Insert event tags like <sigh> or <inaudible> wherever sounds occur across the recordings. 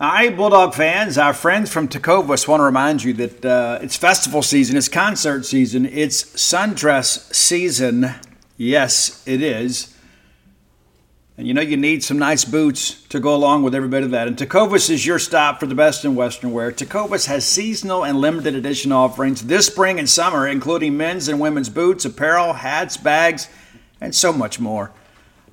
All right, Bulldog fans, our friends from Tecovas want to remind you that uh, it's festival season, it's concert season, it's sundress season. Yes, it is. And you know you need some nice boots to go along with every bit of that. And Tecovas is your stop for the best in Western wear. Tecovas has seasonal and limited edition offerings this spring and summer, including men's and women's boots, apparel, hats, bags, and so much more.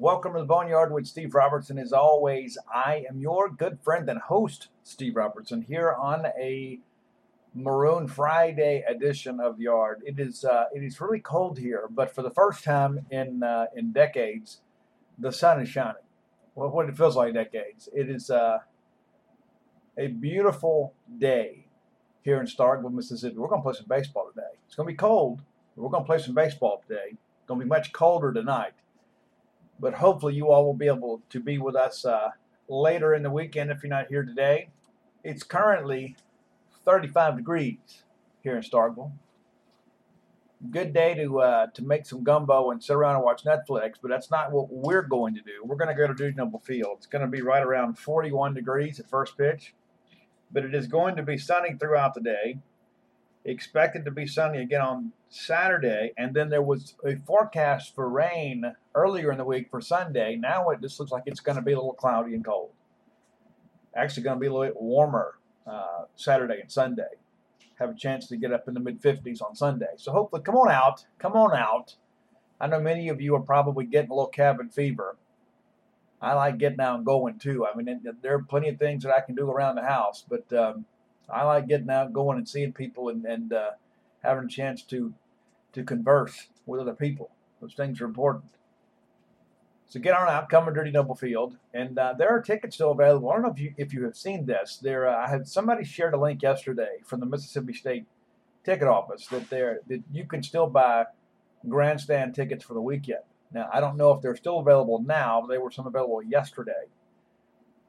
Welcome to the Boneyard with Steve Robertson. As always, I am your good friend and host, Steve Robertson, here on a Maroon Friday edition of Yard. It is uh, it is really cold here, but for the first time in uh, in decades, the sun is shining. Well, what it feels like decades. It is uh, a beautiful day here in Starkville, Mississippi. We're going to play some baseball today. It's going to be cold, but we're going to play some baseball today. It's going to be much colder tonight but hopefully you all will be able to be with us uh, later in the weekend if you're not here today. It's currently 35 degrees here in Starkville. Good day to uh, to make some gumbo and sit around and watch Netflix, but that's not what we're going to do. We're going to go to Dudy Noble Field. It's going to be right around 41 degrees at first pitch, but it is going to be sunny throughout the day expected to be sunny again on Saturday, and then there was a forecast for rain earlier in the week for Sunday. Now it just looks like it's going to be a little cloudy and cold. Actually, going to be a little bit warmer uh, Saturday and Sunday. Have a chance to get up in the mid 50s on Sunday. So hopefully, come on out. Come on out. I know many of you are probably getting a little cabin fever. I like getting out and going too. I mean, there are plenty of things that I can do around the house, but um, I like getting out, going and seeing people, and, and uh, having a chance to to converse with other people. Those things are important. So get on out, come to Dudy Noble Field, and uh, there are tickets still available. I don't know if you if you have seen this. There, uh, I had somebody shared a link yesterday from the Mississippi State Ticket Office that there that you can still buy grandstand tickets for the weekend. Now I don't know if they're still available now. They were some available yesterday.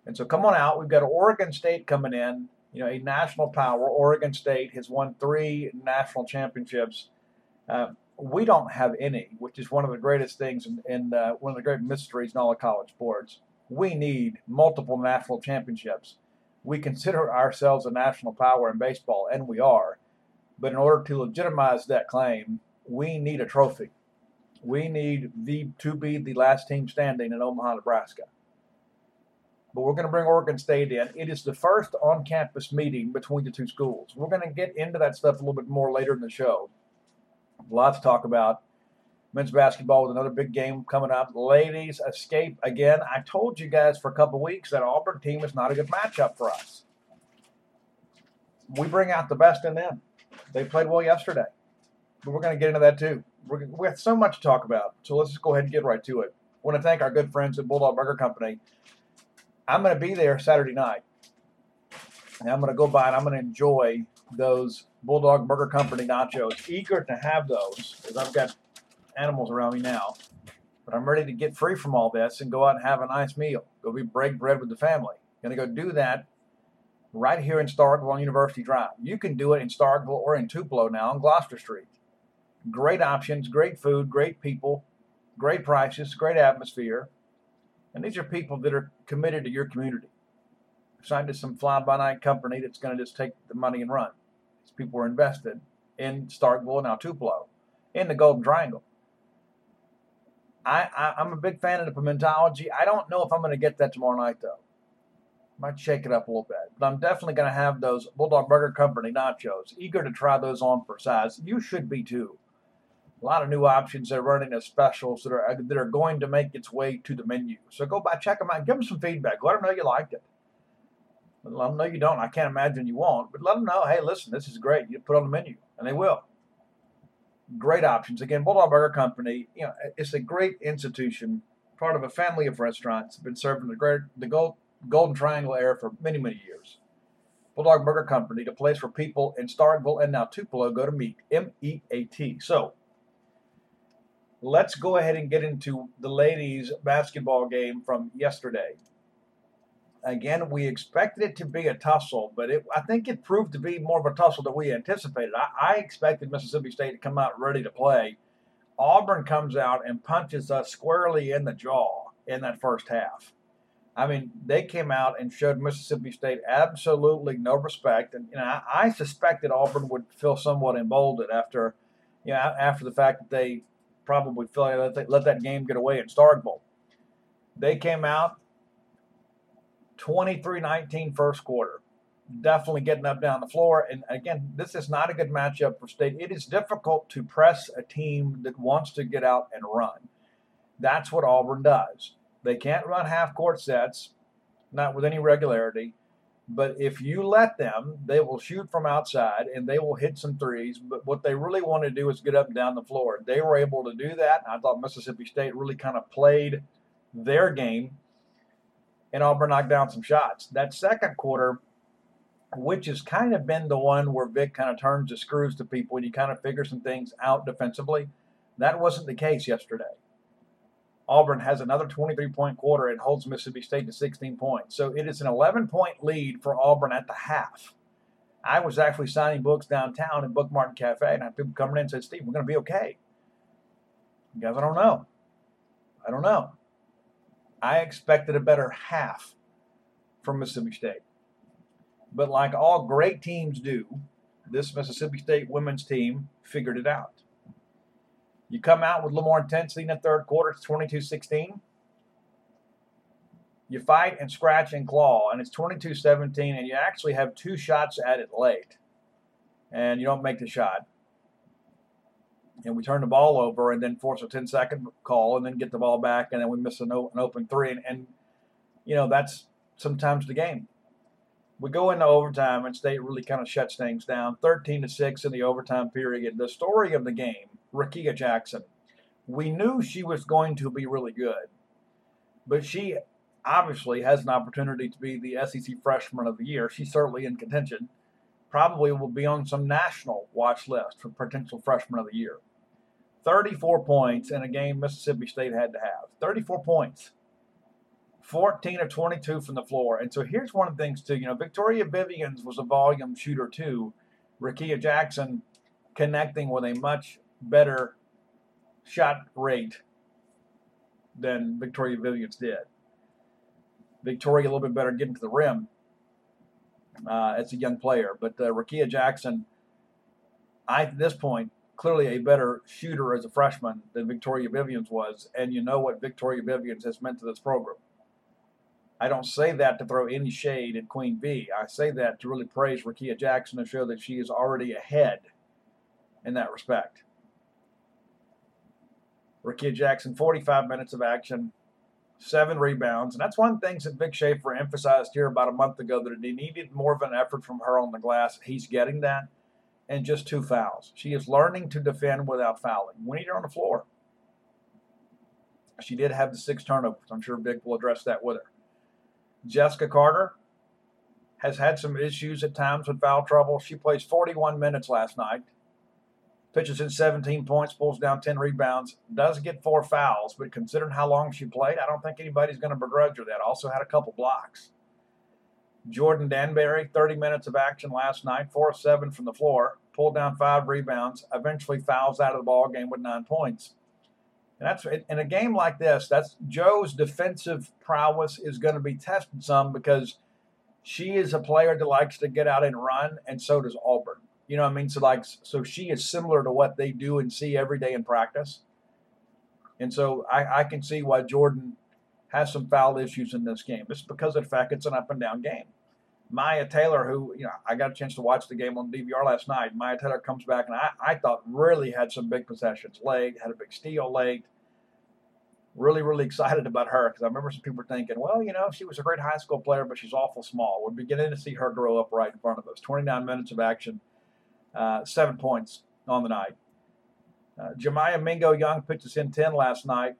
And so come on out. We've got Oregon State coming in you know, a national power. Oregon State has won three national championships. Uh, we don't have any, which is one of the greatest things and uh, one of the great mysteries in all of college sports. We need multiple national championships. We consider ourselves a national power in baseball, and we are. But in order to legitimize that claim, we need a trophy. We need the to be the last team standing in Omaha, Nebraska. But we're going to bring Oregon State in. It is the first on-campus meeting between the two schools. We're going to get into that stuff a little bit more later in the show. Lots to talk about. Men's basketball with another big game coming up. Ladies escape again. I told you guys for a couple weeks that Auburn team is not a good matchup for us. We bring out the best in them. They played well yesterday, but we're going to get into that too. We're, we have so much to talk about, so let's just go ahead and get right to it. I want to thank our good friends at Bulldog Burger Company. I'm going to be there Saturday night, and I'm going to go by and I'm going to enjoy those Bulldog Burger Company nachos. Eager to have those because I've got animals around me now. But I'm ready to get free from all this and go out and have a nice meal. Go be break bread with the family. Gonna go do that right here in Starkville on University Drive. You can do it in Starkville or in Tupelo now on Gloucester Street. Great options, great food, great people, great prices, great atmosphere. And these are people that are committed to your community. Signed to some fly by night company that's going to just take the money and run. These people are invested in Starkville and now Tupelo, in the Golden Triangle. I, I am a big fan of the pimentology. I don't know if I'm going to get that tomorrow night though. Might shake it up a little bit, but I'm definitely going to have those Bulldog Burger Company nachos. Eager to try those on for size. You should be too. A lot of new options they're running as specials that are that are going to make its way to the menu. So go by, check them out, give them some feedback. Let them know you liked it. Let them know you don't. I can't imagine you won't, but let them know. Hey, listen, this is great. You put on the menu, and they will great options. Again, Bulldog Burger Company, you know, it's a great institution, part of a family of restaurants, been serving the great the Gold, Golden Triangle area for many, many years. Bulldog Burger Company, the place where people in Starkville and now Tupelo go to meet. M E A T. So let's go ahead and get into the ladies' basketball game from yesterday again, we expected it to be a tussle, but it, I think it proved to be more of a tussle than we anticipated. I, I, expected Mississippi State to come out ready to play. Auburn comes out and punches us squarely in the jaw in that first half. I mean, they came out and showed Mississippi State absolutely no respect, and you know, I, I suspected Auburn would feel somewhat emboldened after, you know, after the fact that they probably felt like let, let that game get away in Starkville. They came out, 23 19 first quarter. Definitely getting up down the floor. And again, this is not a good matchup for State. It is difficult to press a team that wants to get out and run. That's what Auburn does. They can't run half court sets, not with any regularity. But if you let them, they will shoot from outside and they will hit some threes. But what they really want to do is get up and down the floor. They were able to do that. I thought Mississippi State really kind of played their game and Auburn knocked down some shots. That second quarter, which has kind of been the one where Vic kind of turns the screws to people and you kind of figure some things out defensively, that wasn't the case yesterday. Auburn has another 23 point quarter and holds Mississippi State to 16 points. So it is an 11 point lead for Auburn at the half. I was actually signing books downtown at Book Mart and Cafe, and I had people coming in and said, Steve, we're going to be okay. Guys, I don't know. I don't know. I expected a better half from Mississippi State. But like all great teams do, this Mississippi State women's team figured it out. You come out with a little more intensity in the third quarter, it's 22 16. You fight and scratch and claw, and it's 22 17, and you actually have two shots at it late, and you don't make the shot and we turn the ball over and then force a 10 second call and then get the ball back and then we miss an, an open three and, and you know that's sometimes the game. We go into overtime and state really kind of shuts things down. 13 to 6 in the overtime period. The story of the game Rickea Jackson. We knew she was going to be really good but she obviously has an opportunity to be the SEC freshman of the year. She's certainly in contention. Probably will be on some national watch list for potential freshman of the year. 34 points in a game Mississippi State had to have. 34 points. 14 of 22 from the floor. And so here's one of the things, too. You know, Victoria Vivians was a volume shooter, too. Rickea Jackson connecting with a much better shot rate than Victoria Vivians did. Victoria a little bit better getting to the rim uh, as a young player. But uh, Rickea Jackson, I at this point clearly a better shooter as a freshman than Victoria Vivians was, and you know what Victoria Vivians has meant to this program. I don't say that to throw any shade at Queen V. I say that to really praise Rickea Jackson to show that she is already ahead in that respect. Rickea Jackson, 45 minutes of action, seven rebounds. And that's one of the things that Vic Schaefer emphasized here about a month ago that he needed more of an effort from her on the glass. He's getting that. And just two fouls. She is learning to defend without fouling. We need her on the floor. She did have the six turnovers. I'm sure Vic will address that with her. Jessica Carter has had some issues at times with foul trouble. She plays 41 minutes last night pitches in 17 points, pulls down 10 rebounds, does get four fouls, but considering how long she played, I don't think anybody's going to begrudge her that. Also had a couple blocks. Jordan Danberry, 30 minutes of action last night, 4 of 7 from the floor, pulled down five rebounds, eventually fouls out of the ball game with nine points. And that's in a game like this, that's Joe's defensive prowess is going to be tested some because she is a player that likes to get out and run, and so does Auburn. You know what I mean? So like, so she is similar to what they do and see every day in practice. And so I, I can see why Jordan has some foul issues in this game. It's because of the fact it's an up and down game. Myah Taylor, who, you know, I got a chance to watch the game on DVR last night. Myah Taylor comes back and I, I thought really had some big possessions. Leg, had a big steal late. Really, really excited about her because I remember some people thinking, well, you know, she was a great high school player, but she's awful small. We're beginning to see her grow up right in front of us. 29 minutes of action uh, seven points on the night. Uh, Jamiya Mingo Young pitches in 10 last night.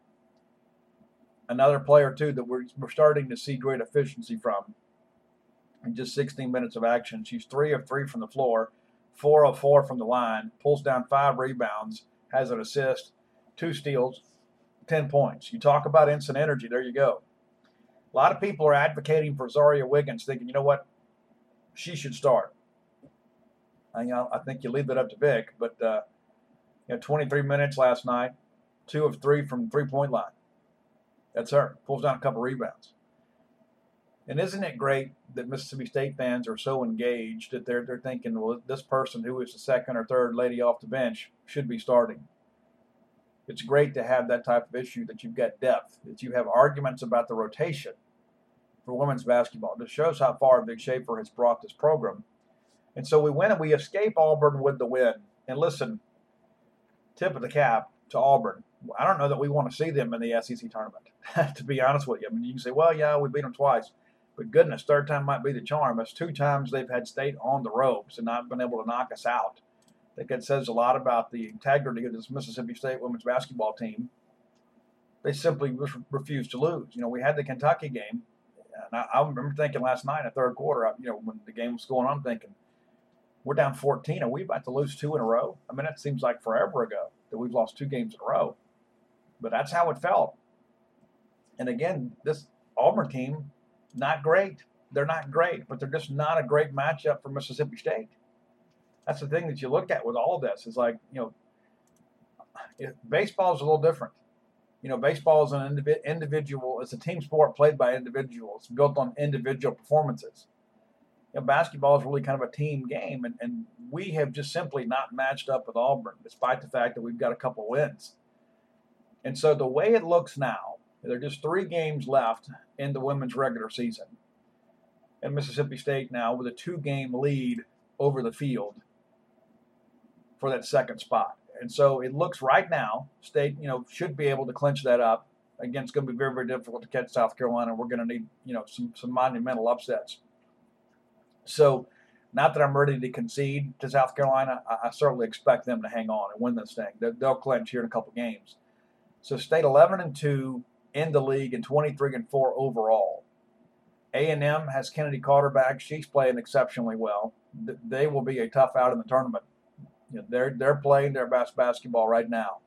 Another player, too, that we're, we're starting to see great efficiency from in just 16 minutes of action. She's three of three from the floor, four of four from the line, pulls down five rebounds, has an assist, two steals, 10 points. You talk about instant energy, there you go. A lot of people are advocating for Xaria Wiggins, thinking, you know what, she should start. I, you know, I think you leave it up to Vic, but uh, you know, 23 minutes last night, two of three from three point line. That's her. Pulls down a couple rebounds. And isn't it great that Mississippi State fans are so engaged that they're they're thinking, well, this person who is the second or third lady off the bench should be starting. It's great to have that type of issue that you've got depth, that you have arguments about the rotation for women's basketball. This shows how far Vic Schaefer has brought this program and so we went and we escape Auburn with the win. And listen, tip of the cap to Auburn. I don't know that we want to see them in the SEC tournament, <laughs> to be honest with you. I mean, you can say, well, yeah, we beat them twice. But goodness, third time might be the charm. That's two times they've had state on the ropes and not been able to knock us out. I think it says a lot about the integrity of this Mississippi State women's basketball team. They simply refused to lose. You know, we had the Kentucky game, and I, I remember thinking last night in the third quarter, you know, when the game was going on, I'm thinking, we're down 14. Are we about to lose two in a row? I mean, it seems like forever ago that we've lost two games in a row. But that's how it felt. And again, this Auburn team, not great. They're not great, but they're just not a great matchup for Mississippi State. That's the thing that you look at with all this. Is like, you know, baseball is a little different. You know, baseball is an individual, it's a team sport played by individuals, built on individual performances you know, basketball is really kind of a team game, and, and we have just simply not matched up with Auburn, despite the fact that we've got a couple wins. And so the way it looks now, there are just three games left in the women's regular season. And Mississippi State now with a two game lead over the field for that second spot. And so it looks right now, State, you know, should be able to clinch that up. Again, it's going to be very, very difficult to catch South Carolina. We're going to need, you know, some, some monumental upsets. So, not that I'm ready to concede to South Carolina. I, I certainly expect them to hang on and win this thing. They'll, they'll clinch here in a couple games. So, State 11 and 2 in the league and 23 and 4 overall. A&M has Kennedy Carter back. She's playing exceptionally well. They will be a tough out in the tournament. They're they're playing their best basketball right now.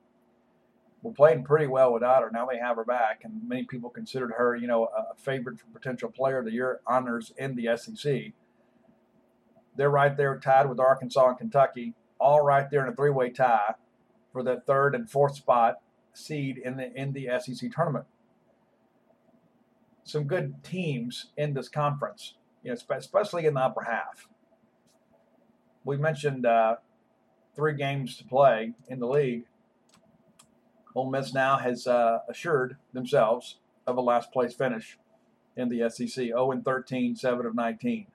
We're playing pretty well without her. Now they have her back, and many people considered her, you know, a favorite for potential player of the year honors in the SEC. They're right there tied with Arkansas and Kentucky, all right there in a three-way tie for the third and fourth spot seed in the in the SEC tournament. Some good teams in this conference, you know, especially in the upper half. We mentioned uh, three games to play in the league, Ole Miss now has uh, assured themselves of a last place finish in the SEC 0 and 13, 7 of 19.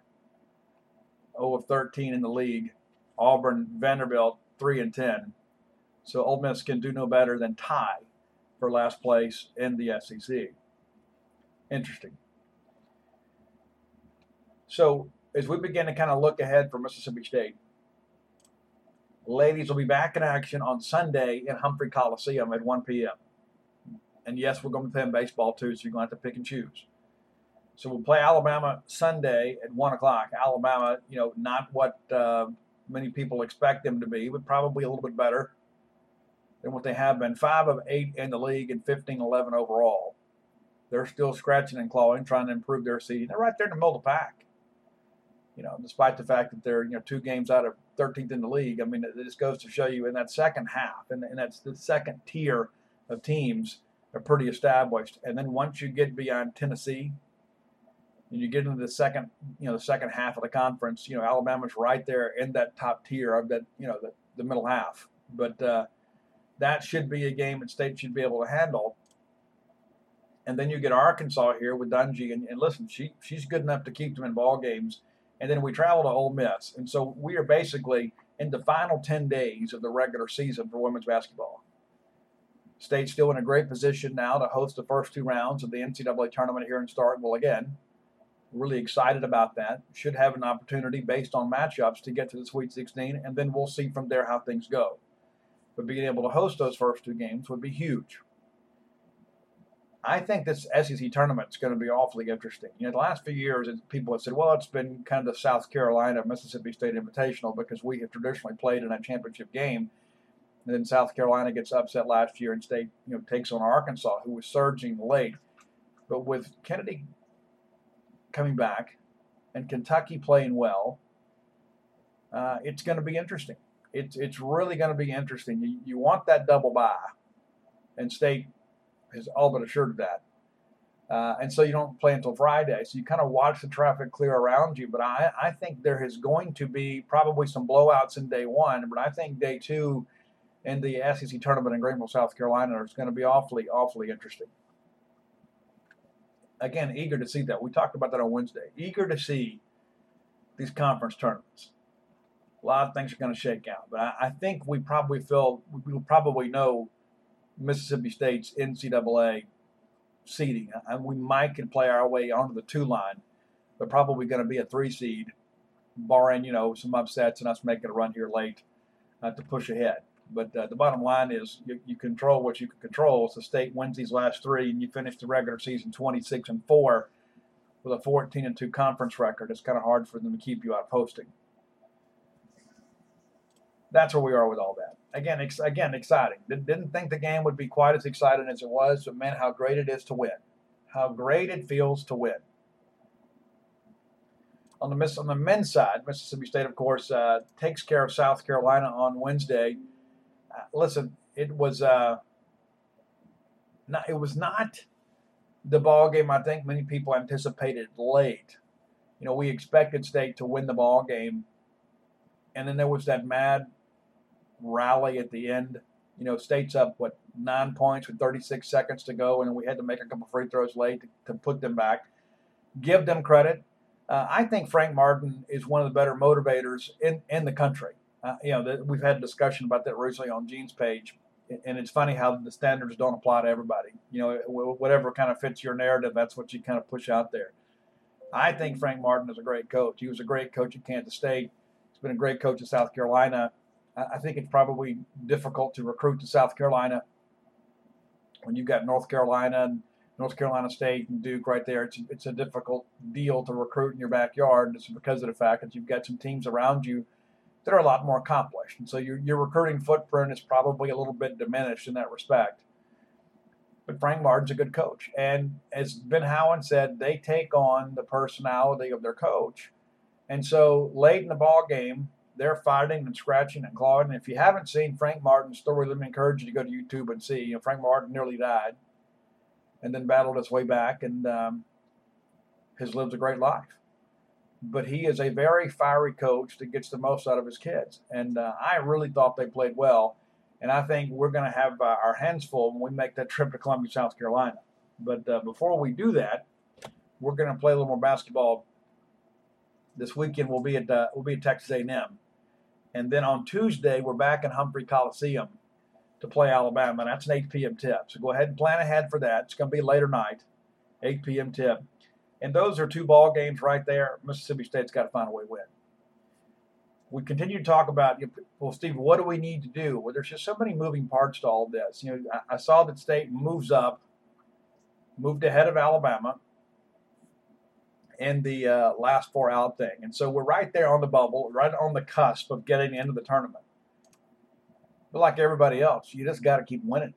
0 of 13 in the league. Auburn, Vanderbilt, 3 and 10. So Ole Miss can do no better than tie for last place in the SEC. Interesting. So as we begin to kind of look ahead for Mississippi State, ladies will be back in action on Sunday in Humphrey Coliseum at 1 p.m. And yes, we're going to play baseball too, so you're going to have to pick and choose. So we'll play Alabama Sunday at 1 o'clock. Alabama, you know, not what uh, many people expect them to be, but probably a little bit better than what they have been. Five of eight in the league and 15 11 overall. They're still scratching and clawing, trying to improve their seed. They're right there in the middle of the pack. You know, despite the fact that they're you know two games out of 13th in the league. I mean, it just goes to show you in that second half, and, and that's the second tier of teams are pretty established. And then once you get beyond Tennessee, and you get into the second, you know, the second half of the conference, you know, Alabama's right there in that top tier of that, you know, the, the middle half. But uh, that should be a game that State should be able to handle. And then you get Arkansas here with Dungee, and, and listen, she she's good enough to keep them in ball games. And then we travel to Ole Miss, and so we are basically in the final ten days of the regular season for women's basketball. State's still in a great position now to host the first two rounds of the NCAA tournament here in Starkville again. Really excited about that. Should have an opportunity based on matchups to get to the Sweet 16, and then we'll see from there how things go. But being able to host those first two games would be huge. I think this SEC tournament is going to be awfully interesting. You know, the last few years, people have said, well, it's been kind of the South Carolina Mississippi State Invitational because we have traditionally played in a championship game. And then South Carolina gets upset last year and State, you know, takes on Arkansas, who was surging late. But with Kennedy coming back and Kentucky playing well, uh, it's going to be interesting. It's it's really going to be interesting. You, you want that double bye, and State has all but assured of that. Uh, and so you don't play until Friday. So you kind of watch the traffic clear around you. But I, I think there is going to be probably some blowouts in day one. But I think day two in the SEC tournament in Greenville, South Carolina is going to be awfully, awfully interesting. Again, eager to see that. We talked about that on Wednesday. Eager to see these conference tournaments. A lot of things are going to shake out. But I, I think we probably feel, we will probably know Mississippi State's NCAA seeding. And we might can play our way onto the two line, but probably going to be a three seed, barring you know some upsets and us making a run here late uh, to push ahead. But uh, the bottom line is you, you, control what you can control. So State wins these last three, and you finish the regular season 26 and four with a 14 and two conference record. It's kind of hard for them to keep you out of posting. That's where we are with all that again, ex- again, exciting. Didn't think the game would be quite as exciting as it was, but man, how great it is to win! How great it feels to win. On the miss on the men's side, Mississippi State, of course, uh, takes care of South Carolina on Wednesday. Uh, listen, it was uh, not, it was not the ball game. I think many people anticipated late. You know, we expected State to win the ball game, and then there was that mad rally at the end. You know, State's up what nine points with 36 seconds to go, and we had to make a couple free throws late to, to put them back. Give them credit. Uh, I think Frank Martin is one of the better motivators in, in the country. Uh, you know, the, we've had a discussion about that recently on Gene's page, and it's funny how the standards don't apply to everybody. You know, whatever kind of fits your narrative, that's what you kind of push out there. I think Frank Martin is a great coach. He was a great coach at Kansas State. He's been a great coach at South Carolina. I think it's probably difficult to recruit to South Carolina when you've got North Carolina and North Carolina State and Duke right there. It's, it's a difficult deal to recruit in your backyard. It's because of the fact that you've got some teams around you that are a lot more accomplished. And so your, your recruiting footprint is probably a little bit diminished in that respect. But Frank Martin's a good coach. And as Ben Howland said, they take on the personality of their coach. And so late in the ball game, they're fighting and scratching and clawing. And if you haven't seen Frank Martin's story, let me encourage you to go to YouTube and see. You know, Frank Martin nearly died and then battled his way back and um, has lived a great life. but he is a very fiery coach that gets the most out of his kids. And uh, I really thought they played well. And I think we're going to have uh, our hands full when we make that trip to Columbia, South Carolina. But uh, before we do that, we're going to play a little more basketball. This weekend we'll be at uh, we'll be at Texas A&M, and then on Tuesday we're back in Humphrey Coliseum to play Alabama. And that's an 8 p.m. tip. So go ahead and plan ahead for that. It's going to be later night, 8 p.m. tip. And those are two ball games right there. Mississippi State's got to find a way to win. We continue to talk about, well, Steve, what do we need to do? Well, there's just so many moving parts to all this. You know, I, I saw that State moves up, moved ahead of Alabama in the uh, last four out thing. And so we're right there on the bubble, right on the cusp of getting into the tournament. But like everybody else, you just got to keep winning.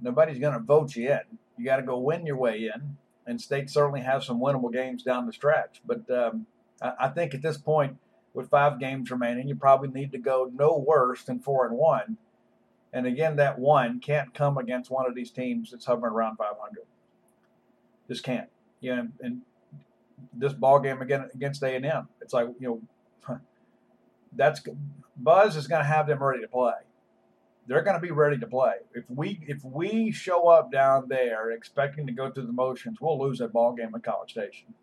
Nobody's going to vote you in. You got to go win your way in. And State certainly has some winnable games down the stretch. But um, I, I think at this point, with five games remaining, you probably need to go no worse than four and one. And again, that one can't come against one of these teams that's hovering around 500. Just can't. You know, and this ball game again against A and M, it's like you know, <laughs> that's Buzz is going to have them ready to play they're going to be ready to play. If we if we show up down there expecting to go through the motions, we'll lose that ball game at College Station.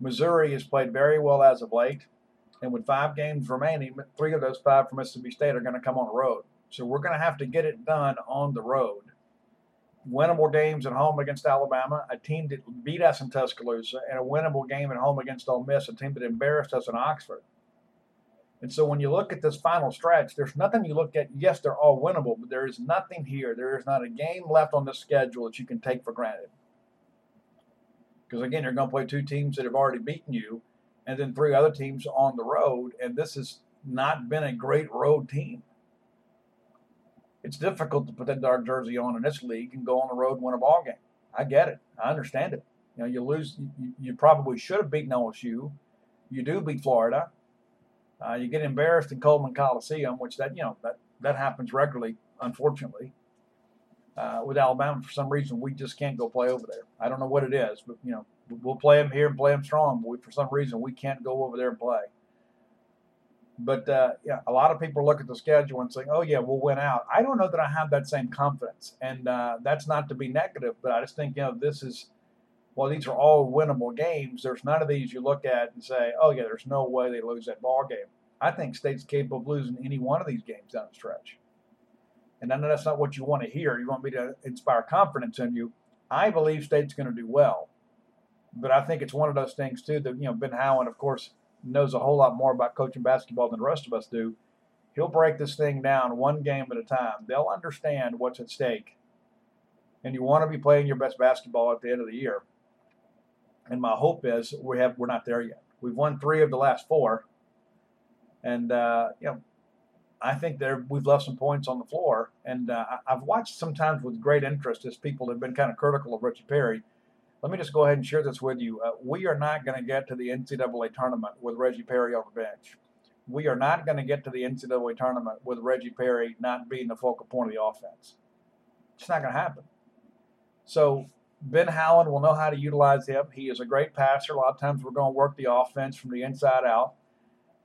Missouri has played very well as of late, and with five games remaining, three of those five from Mississippi State are going to come on the road. So we're going to have to get it done on the road. Winnable games at home against Alabama, a team that beat us in Tuscaloosa, and a winnable game at home against Ole Miss, a team that embarrassed us in Oxford. And so when you look at this final stretch, there's nothing you look at. Yes, they're all winnable, but there is nothing here. There is not a game left on the schedule that you can take for granted. Because again, you're going to play two teams that have already beaten you, and then three other teams on the road. And this has not been a great road team. It's difficult to put that dark jersey on in this league and go on the road and win a ball game. I get it. I understand it. You know, you lose. You, you probably should have beaten OSU. You do beat Florida uh, you get embarrassed in Coleman Coliseum, which that you know that that happens regularly, unfortunately. Uh, with Alabama, for some reason, we just can't go play over there. I don't know what it is, but you know, we'll play them here and play them strong. But we, for some reason, we can't go over there and play. But uh, yeah, a lot of people look at the schedule and say, "Oh yeah, we'll win out." I don't know that I have that same confidence, and uh, that's not to be negative, but I just think you know this is well, these are all winnable games. There's none of these you look at and say, oh, yeah, there's no way they lose that ball game. I think State's capable of losing any one of these games down the stretch. And I know that's not what you want to hear. You want me to inspire confidence in you. I believe State's going to do well. But I think it's one of those things, too, that, you know, Ben Howland, of course, knows a whole lot more about coaching basketball than the rest of us do. He'll break this thing down one game at a time. They'll understand what's at stake. And you want to be playing your best basketball at the end of the year. And my hope is we have we're not there yet. We've won three of the last four, and uh, you know, I think there we've left some points on the floor. And uh, I've watched sometimes with great interest as people have been kind of critical of Reggie Perry. Let me just go ahead and share this with you. Uh, we are not going to get to the NCAA tournament with Reggie Perry on the bench. We are not going to get to the NCAA tournament with Reggie Perry not being the focal point of the offense. It's not going to happen. So Ben Howland will know how to utilize him. He is a great passer. A lot of times we're going to work the offense from the inside out.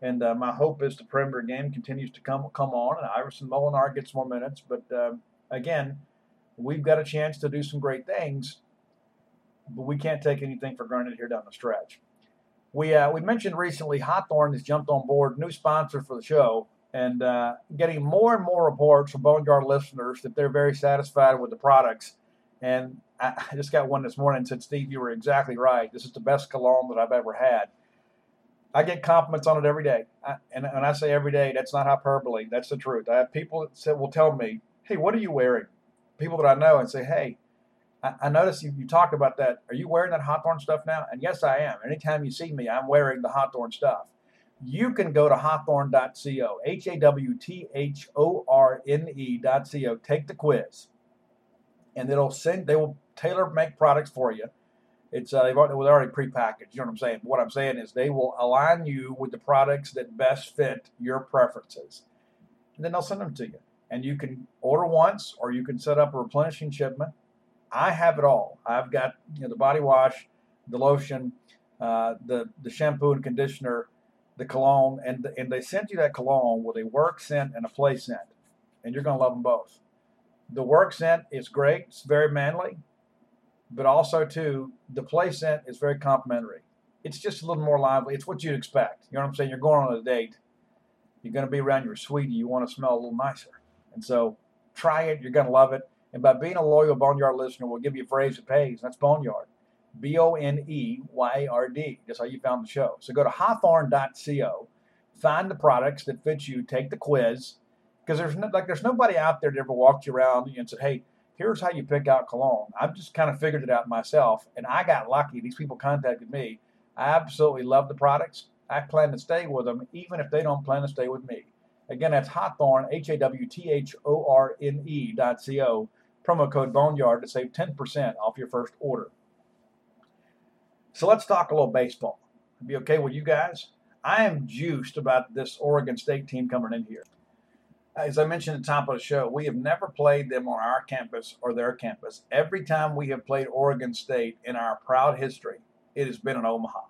And uh, my hope is the perimeter game continues to come come on, and Iverson Molinar gets more minutes. But uh, again, we've got a chance to do some great things, but we can't take anything for granted here down the stretch. We uh, we mentioned recently Hawthorne has jumped on board, new sponsor for the show, and uh, getting more and more reports from Boneyard listeners that they're very satisfied with the products. And I just got one this morning and said, Steve, you were exactly right. This is the best cologne that I've ever had. I get compliments on it every day. I, and when I say every day, that's not hyperbole. That's the truth. I have people that will tell me, hey, what are you wearing? People that I know and say, hey, I, noticed you, you talked about that. Are you wearing that Hawthorne stuff now? And yes, I am. Anytime you see me, I'm wearing the Hawthorne stuff. You can go to hawthorne.co, H A W T H O R N E.co. Take the quiz, and it'll send, they will tailor make products for you. It's uh, they've already, well, already prepackaged. You know what I'm saying? What I'm saying is they will align you with the products that best fit your preferences, and then they'll send them to you. And you can order once, or you can set up a replenishing shipment. I have it all. I've got you know the body wash, the lotion, uh, the the shampoo and conditioner, the cologne, and and they sent you that cologne with a work scent and a play scent, and you're gonna love them both. The work scent is great; it's very manly, but also too the play scent is very complimentary. It's just a little more lively. It's what you'd expect. You know what I'm saying? You're going on a date. You're going to be around your sweetie. You want to smell a little nicer, and so try it. You're going to love it. And by being a loyal Boneyard listener, we'll give you a phrase that pays. That's Boneyard. B O N E Y R D. That's how you found the show. So go to hawthorne.co, find the products that fit you, take the quiz, because there's no, like there's nobody out there that ever walked you around and said, "Hey, here's how you pick out cologne." I've just kind of figured it out myself, and I got lucky. These people contacted me. I absolutely love the products. I plan to stay with them, even if they don't plan to stay with me. Again, that's Hawthorne, H A W T H O R N E dot C O promo code Boneyard to save 10% off your first order. So let's talk a little baseball. Be okay with you guys? I am juiced about this Oregon State team coming in here. As I mentioned at the top of the show, we have never played them on our campus or their campus. Every time we have played Oregon State in our proud history, it has been in Omaha.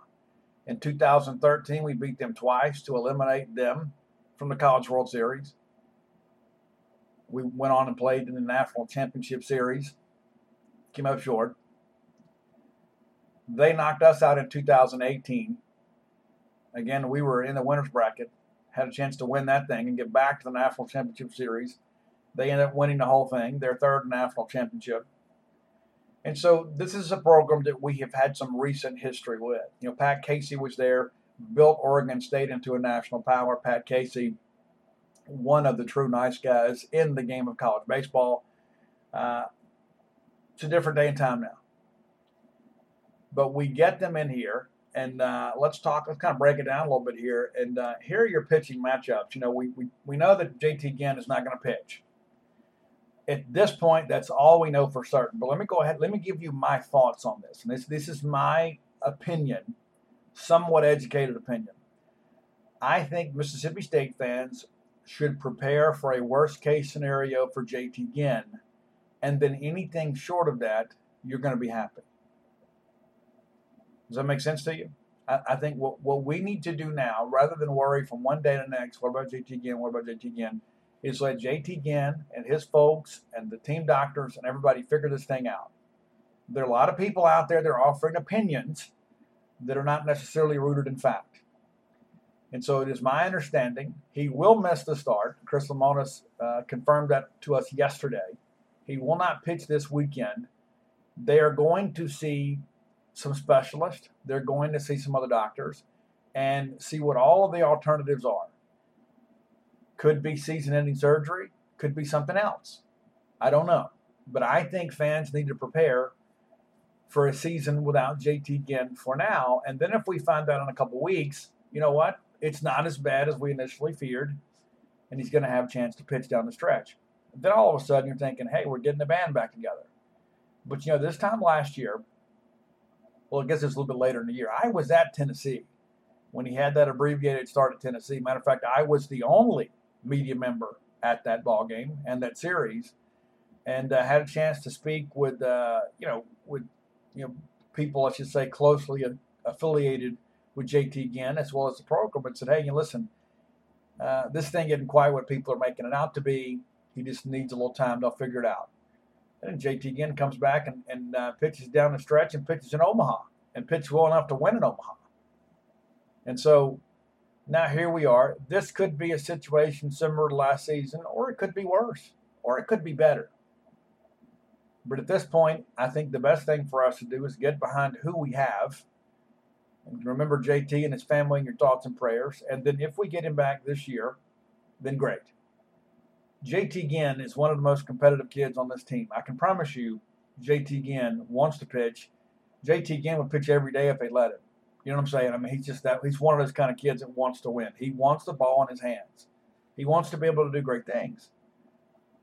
In 2013, we beat them twice to eliminate them from the College World Series we went on and played in the National Championship Series, came up short. They knocked us out in 2018. Again, we were in the winners bracket, had a chance to win that thing and get back to the National Championship Series. They ended up winning the whole thing, their third national championship. And so this is a program that we have had some recent history with. You know, Pat Casey was there, built Oregon State into a national power. Pat Casey one of the true nice guys in the game of college baseball. Uh, it's a different day and time now. But we get them in here, and uh, let's talk. Let's kind of break it down a little bit here. And uh, here are your pitching matchups. You know, we, we, we know that JT Ginn is not going to pitch. At this point, that's all we know for certain. But let me go ahead. Let me give you my thoughts on this. And this this is my opinion, somewhat educated opinion. I think Mississippi State fans should prepare for a worst case scenario for JT Ginn, and then anything short of that, you're going to be happy. Does that make sense to you? I, I think what, what we need to do now, rather than worry from one day to the next, what about JT Ginn? What about JT Ginn? Is let JT Ginn and his folks and the team doctors and everybody figure this thing out. There are a lot of people out there that are offering opinions that are not necessarily rooted in fact. And so it is my understanding he will miss the start. Chris Lemonis uh, confirmed that to us yesterday. He will not pitch this weekend. They are going to see some specialists. They're going to see some other doctors and see what all of the alternatives are. Could be season ending surgery, could be something else. I don't know. But I think fans need to prepare for a season without JT Ginn for now. And then if we find out in a couple weeks, you know what? it's not as bad as we initially feared, and he's going to have a chance to pitch down the stretch. Then all of a sudden you're thinking, hey, we're getting the band back together. But you know, this time last year, well, I guess it's a little bit later in the year, I was at Tennessee when he had that abbreviated start at Tennessee. Matter of fact, I was the only media member at that ball game and that series, and uh, had a chance to speak with uh, you know with you know people I should say closely affiliated with JT Ginn as well as the program and said, hey, you listen, uh, this thing isn't quite what people are making it out to be. He just needs a little time. They'll figure it out. And JT Ginn comes back and, and uh, pitches down the stretch and pitches in Omaha and pitches well enough to win in Omaha. And so now here we are. This could be a situation similar to last season, or it could be worse, or it could be better. But at this point, I think the best thing for us to do is get behind who we have And remember JT and his family in your thoughts and prayers. And then if we get him back this year, then great. JT Ginn is one of the most competitive kids on this team. I can promise you, JT Ginn wants to pitch. JT Ginn would pitch every day if they let him. You know what I'm saying? I mean, he's just that. He's one of those kind of kids that wants to win. He wants the ball in his hands. He wants to be able to do great things.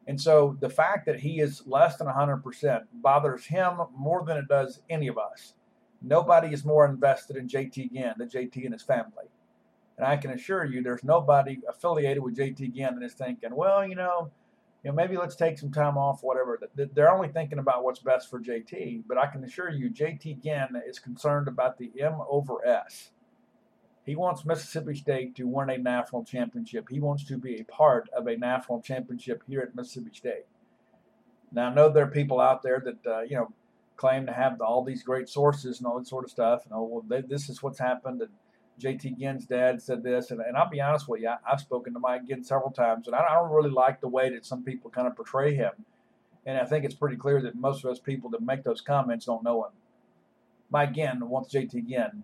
And so the fact that he is less than 100% bothers him more than it does any of us. Nobody is more invested in JT Ginn than JT and his family. And I can assure you there's nobody affiliated with JT Ginn that is thinking, well, you know, you know, maybe let's take some time off, whatever. They're only thinking about what's best for JT, but I can assure you, JT Ginn is concerned about the M over S. He wants Mississippi State to win a national championship. He wants to be a part of a national championship here at Mississippi State. Now, I know there are people out there that, uh, you know, claim to have all these great sources and all that sort of stuff. And, oh, well, they, this is what's happened. And JT Ginn's dad said this. And, and I'll be honest with you, I, have spoken to Mike Ginn several times, and I, I don't really like the way that some people kind of portray him. And I think it's pretty clear that most of us people that make those comments don't know him. Mike Ginn wants JT Ginn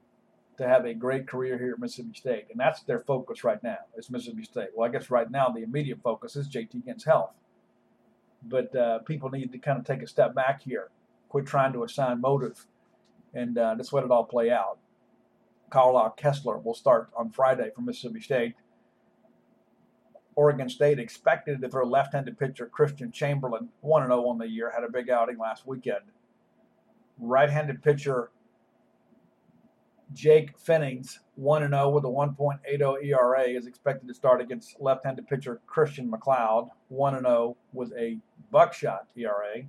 to have a great career here at Mississippi State, and that's their focus right now. Is Mississippi State. Well, I guess right now the immediate focus is JT Ginn's health, but uh, people need to kind of take a step back here Quit trying to assign motive and uh, just let it all play out. Carlisle Kessler will start on Friday for Mississippi State. Oregon State expected to throw left-handed pitcher Christian Chamberlain, 1-0 on the year, had a big outing last weekend. Right-handed pitcher Jake Pfennigs, 1-0 with a 1.80 ERA, is expected to start against left-handed pitcher Christian McLeod, 1-0 with a buckshot ERA.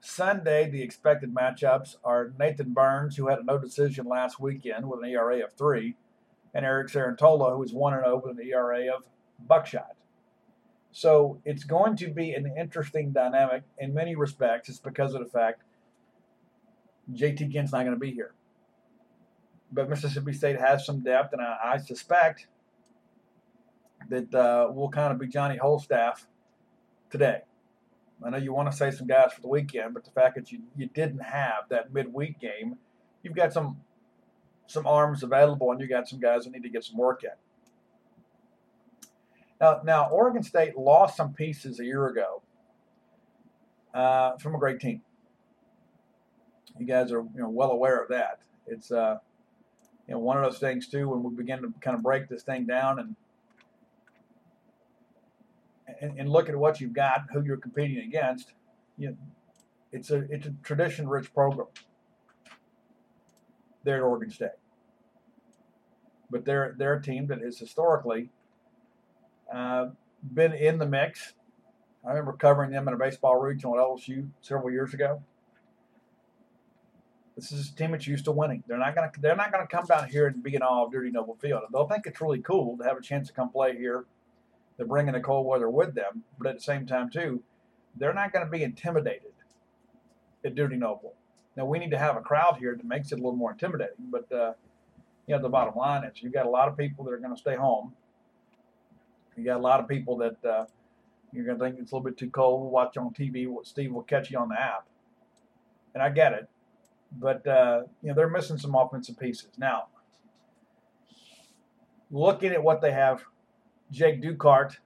Sunday, the expected matchups are Nathan Burns, who had a no decision last weekend with an ERA of three, and Eric Cerantola, who is 1 0 with an ERA of buckshot. So it's going to be an interesting dynamic in many respects. It's because of the fact JT Ginn's not going to be here. But Mississippi State has some depth, and I, I suspect that uh, will kind of be Johnny Holstaff today. I know you want to say some guys for the weekend, but the fact that you, you didn't have that midweek game, you've got some some arms available, and you got some guys that need to get some work in. Now, now Oregon State lost some pieces a year ago uh, from a great team. You guys are you know well aware of that. It's uh, you know one of those things too when we begin to kind of break this thing down and and, and look at what you've got, who you're competing against, you know, it's a it's a tradition rich program there at Oregon State. But they're they're a team that has historically uh, been in the mix. I remember covering them in a baseball regional at LSU several years ago. This is a team that's used to winning. They're not gonna they're not gonna come down here and be in all of Dudy Noble Field. They'll think it's really cool to have a chance to come play here they're bringing the cold weather with them, but at the same time, too, they're not going to be intimidated at Dudy Noble. Now, we need to have a crowd here that makes it a little more intimidating, but, uh, you know, the bottom line is you've got a lot of people that are going to stay home. You got a lot of people that uh, you're going to think it's a little bit too cold. Watch on TV. Steve will catch you on the app. And I get it. But, uh, you know, they're missing some offensive pieces. Now, looking at what they have Jake Dukart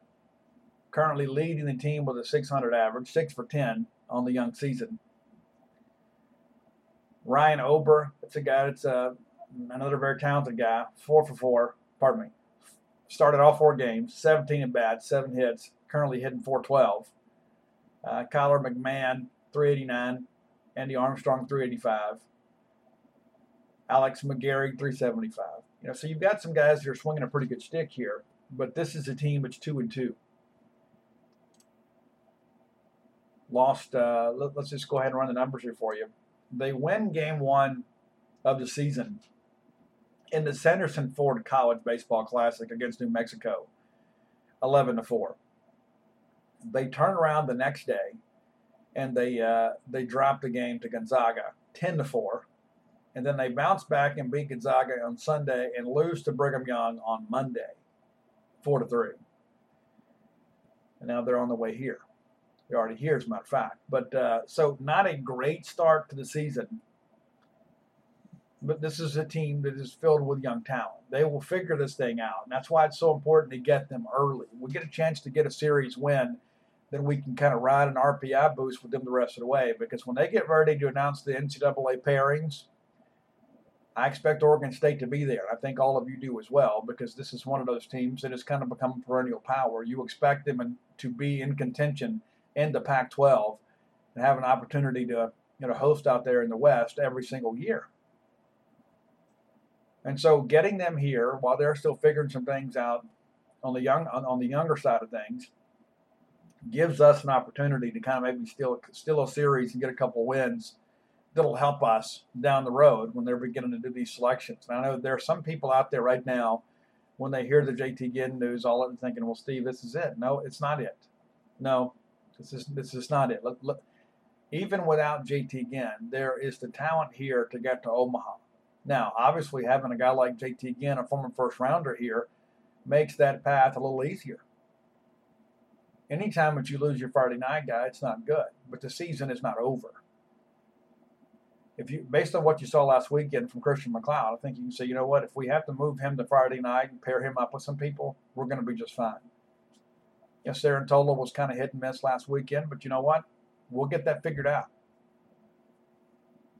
currently leading the team with a 600 average, 6 for 10 on the young season. Ryan Ober, that's a guy that's uh, another very talented guy, 4 for 4, pardon me. Started all four games, 17 at bats, 7 hits, currently hitting 412. Uh, Kyler McMahon, 389. Andy Armstrong, 385. Alex McGarry, 375. You know, so you've got some guys that are swinging a pretty good stick here but this is a team that's two and two. Lost. Uh, let, us just go ahead and run the numbers here for you. They win game one of the season in the Sanderson Ford College Baseball Classic against New Mexico, eleven to four. They turn around the next day, and they uh, they drop the game to Gonzaga, ten to four and then they bounce back and beat Gonzaga on Sunday and lose to Brigham Young on Monday four to three. And now they're on the way here. They're already here, as a matter of fact. But uh, so not a great start to the season. But this is a team that is filled with young talent. They will figure this thing out. And that's why it's so important to get them early. We get a chance to get a series win, then we can kind of ride an RPI boost with them the rest of the way. Because when they get ready to announce the NCAA pairings, I expect Oregon State to be there. I think all of you do as well, because this is one of those teams that has kind of become a perennial power. You expect them to be in contention in the Pac-12 and have an opportunity to you know host out there in the West every single year. And so, getting them here while they're still figuring some things out on the young on the younger side of things, gives us an opportunity to kind of maybe steal steal a series and get a couple wins that'll help us down the road when they're beginning to do these selections. And I know there are some people out there right now when they hear the JT Ginn news, all of them thinking, "Well, Steve, this is it." No, it's not it. No, this is this is not it. Look, look, even without JT Ginn, there is the talent here to get to Omaha. Now, obviously, having a guy like JT Ginn, a former first rounder here, makes that path a little easier. Anytime that you lose your Friday night guy, it's not good. But the season is not over. If you, based on what you saw last weekend from Christian McLeod, I think you can say, you know what, if we have to move him to Friday night and pair him up with some people, we're going to be just fine. Yes, Cerantola was kind of hit and miss last weekend, but you know what? We'll get that figured out.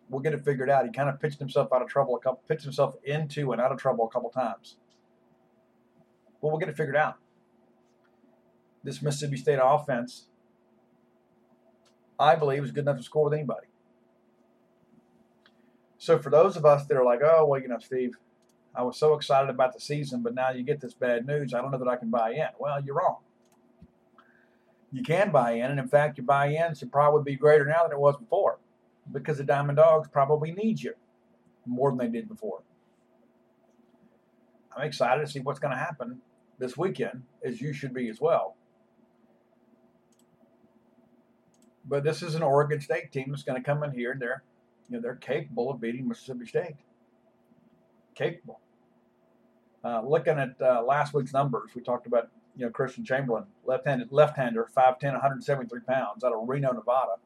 We'll get it figured out. He kind of pitched himself out of trouble a couple, pitched himself into and out of trouble a couple times. But we'll get it figured out. This Mississippi State offense, I believe, is good enough to score with anybody. So for those of us that are like, oh, well, you know, Steve, I was so excited about the season, but now you get this bad news. I don't know that I can buy in. Well, you're wrong. You can buy in, and in fact, your buy-in should probably be greater now than it was before, because the Diamond Dogs probably need you more than they did before. I'm excited to see what's going to happen this weekend, as you should be as well. But this is an Oregon State team that's going to come in here and they're, you know, they're capable of beating Mississippi State. Capable. Uh, looking at uh, last week's numbers, we talked about you know Christian Chamberlain, left-handed left-hander, 5'10", 173 pounds, out of Reno, Nevada.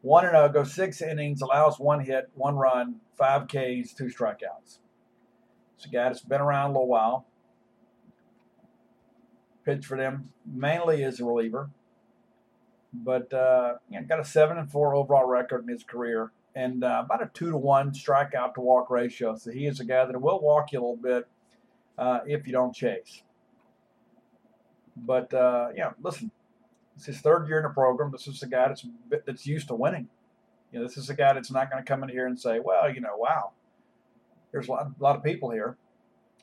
One and zero, goes six innings, allows one hit, one run, five Ks, two strikeouts. A guy that's been around a little while. Pitched for them mainly as a reliever but uh, you know, got a seven and four overall record in his career, and uh, about a two to one strikeout to walk ratio. So he is a guy that will walk you a little bit uh, if you don't chase. But uh, know, listen, it's his third year in the program. This is a guy that's that's used to winning. You know, this is a guy that's not going to come in here and say, well, you know, wow, there's a lot, a lot of people here.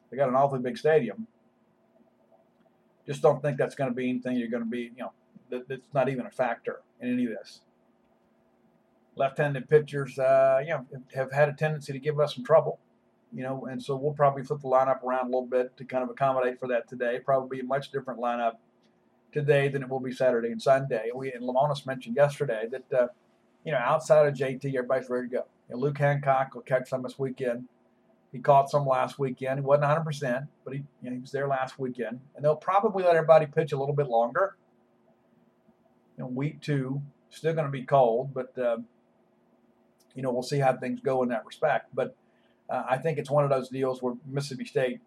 They got an awfully big stadium. Just don't think that's going to be anything you're going to be, you know, that, that's not even a factor in any of this. Left-handed pitchers, uh, you know, have had a tendency to give us some trouble, you know, and so we'll probably flip the lineup around a little bit to kind of accommodate for that today. Probably a much different lineup today than it will be Saturday and Sunday. We and Lemonis mentioned yesterday that uh, you know outside of JT, everybody's ready to go. You know, Luke Hancock will catch some this weekend. He caught some last weekend. He wasn't 100, percent but he you know, he was there last weekend, and they'll probably let everybody pitch a little bit longer you know, week two, still going to be cold, but uh, you know we'll see how things go in that respect. But uh, I think it's one of those deals where Mississippi State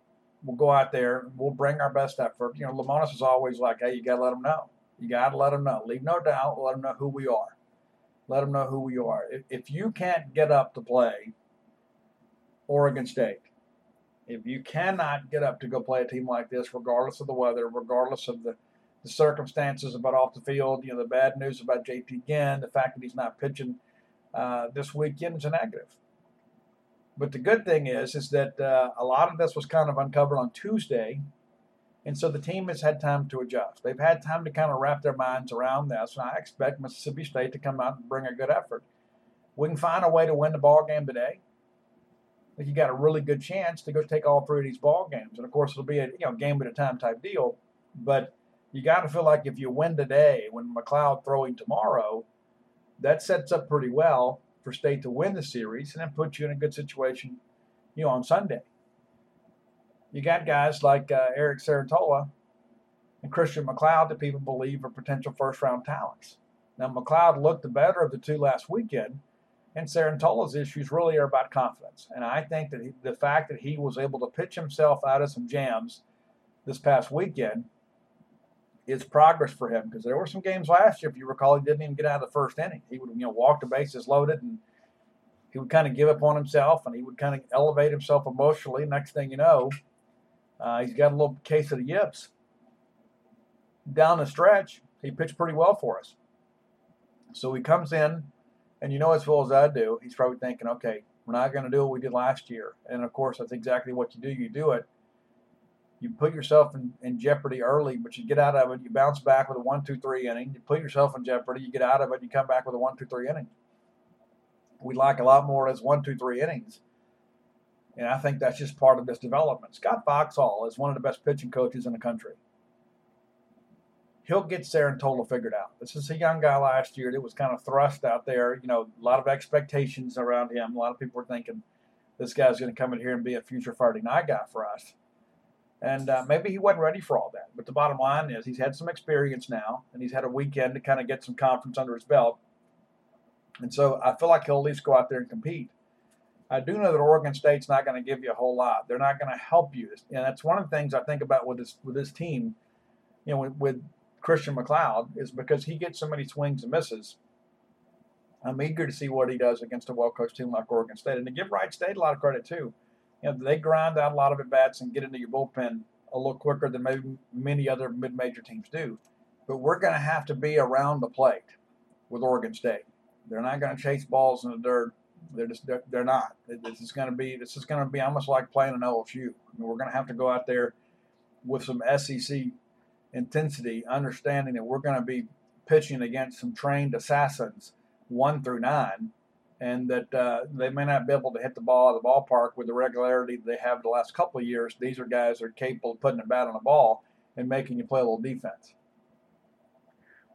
will go out there, we'll bring our best effort. You know, Lemonis is always like, hey, you got to let them know. You got to let them know. Leave no doubt. Let them know who we are. Let them know who we are. If, if you can't get up to play Oregon State, if you cannot get up to go play a team like this, regardless of the weather, regardless of the the circumstances about off the field, you know, the bad news about JT Ginn, the fact that he's not pitching uh, this weekend is a negative. But the good thing is, is that uh, a lot of this was kind of uncovered on Tuesday, and so the team has had time to adjust. They've had time to kind of wrap their minds around this, and I expect Mississippi State to come out and bring a good effort. We can find a way to win the ball game today. I think you got a really good chance to go take all three of these ball games, and of course it'll be a you know game at a time type deal, but you got to feel like if you win today, when McLeod throwing tomorrow, that sets up pretty well for State to win the series and then put you in a good situation, you know, on Sunday. You got guys like uh, Eric Cerantola and Christian McLeod that people believe are potential first round talents. Now, McLeod looked the better of the two last weekend, and Cerantola's issues really are about confidence. And I think that he, the fact that he was able to pitch himself out of some jams this past weekend is progress for him because there were some games last year, if you recall, he didn't even get out of the first inning. He would you know walk the bases loaded and he would kind of give up on himself and he would kind of elevate himself emotionally. Next thing you know, uh, he's got a little case of the yips. Down the stretch, he pitched pretty well for us. So he comes in, and you know as well as I do, he's probably thinking, okay, we're not going to do what we did last year. And of course, that's exactly what you do. You do it you put yourself in, in jeopardy early, but you get out of it. You bounce back with a one, two, three inning. You put yourself in jeopardy. You get out of it. You come back with a one, two, three inning. We like a lot more as one, two, three innings. And I think that's just part of this development. Scott Foxhall is one of the best pitching coaches in the country. He'll get total figured out. This is a young guy last year that was kind of thrust out there. You know, a lot of expectations around him. A lot of people were thinking this guy's going to come in here and be a future Friday night guy for us and uh, maybe he wasn't ready for all that. But the bottom line is he's had some experience now, and he's had a weekend to kind of get some conference under his belt. And so I feel like he'll at least go out there and compete. I do know that Oregon State's not going to give you a whole lot. They're not going to help you, and that's one of the things I think about with this with this team. You know, with, with Christian McLeod is because he gets so many swings and misses. I'm eager to see what he does against a well-coached team like Oregon State, and to give Wright State a lot of credit too you know, they grind out a lot of at bats and get into your bullpen a little quicker than maybe many other mid-major teams do. But we're going to have to be around the plate with Oregon State. They're not going to chase balls in the dirt. They're just they're, they're not. This is going to be this is going to be almost like playing an LSU. I mean, we're going to have to go out there with some SEC intensity, understanding that we're going to be pitching against some trained assassins, one through nine, and that uh, they may not be able to hit the ball out of the ballpark with the regularity they have the last couple of years. These are guys that are capable of putting a bat on a ball and making you play a little defense.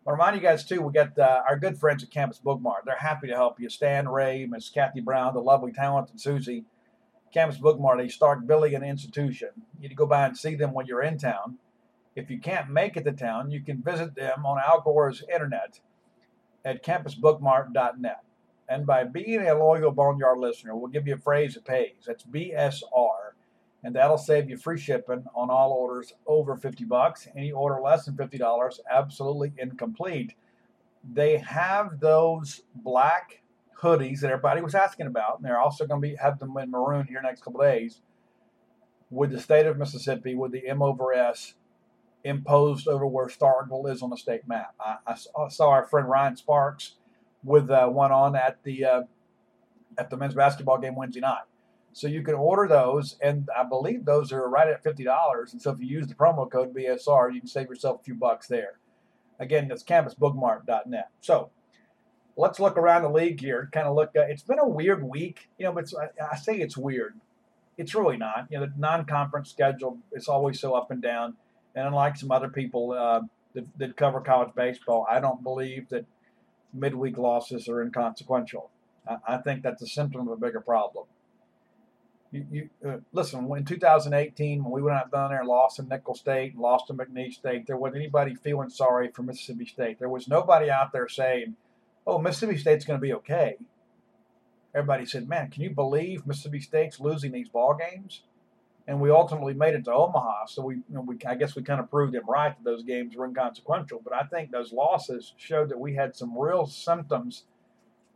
I remind you guys too, we got uh, our good friends at Campus Bookmart. They're happy to help you. Stan Ray, Miss Kathy Brown, the lovely, talented Susie. Campus Bookmart, a Starkville institution. You need to go by and see them when you're in town. If you can't make it to town, you can visit them on Al Gore's internet at campusbookmart.net. And by being a loyal Boneyard listener, we'll give you a phrase that pays. That's BSR. And that'll save you free shipping on all orders over 50 bucks. Any order less than $50, absolutely incomplete. They have those black hoodies that everybody was asking about. And they're also going to be have them in maroon here next couple days with the state of Mississippi with the M over S imposed over where Starkville is on the state map. I, I saw our friend Ryan Sparks with uh, one on at the uh, at the men's basketball game Wednesday night. So you can order those, and I believe those are right at fifty dollars. And so if you use the promo code BSR, you can save yourself a few bucks there. Again, that's campusbookmart.net. So let's look around the league here. Kind of look. Uh, it's been a weird week, you know. But I, I say it's weird. It's really not. You know, the non-conference schedule is always so up and down. And unlike some other people uh, that, that cover college baseball, I don't believe that midweek losses are inconsequential. I, think that's a symptom of a bigger problem. You, you uh, listen. In 2018, when we went out down there and lost to Nicholls State and lost to McNeese State, there wasn't anybody feeling sorry for Mississippi State. There was nobody out there saying, "Oh, Mississippi State's going to be okay." Everybody said, "Man, can you believe Mississippi State's losing these ball games?" And we ultimately made it to Omaha. So we, you know, we I guess we kind of proved him right that those games were inconsequential. But I think those losses showed that we had some real symptoms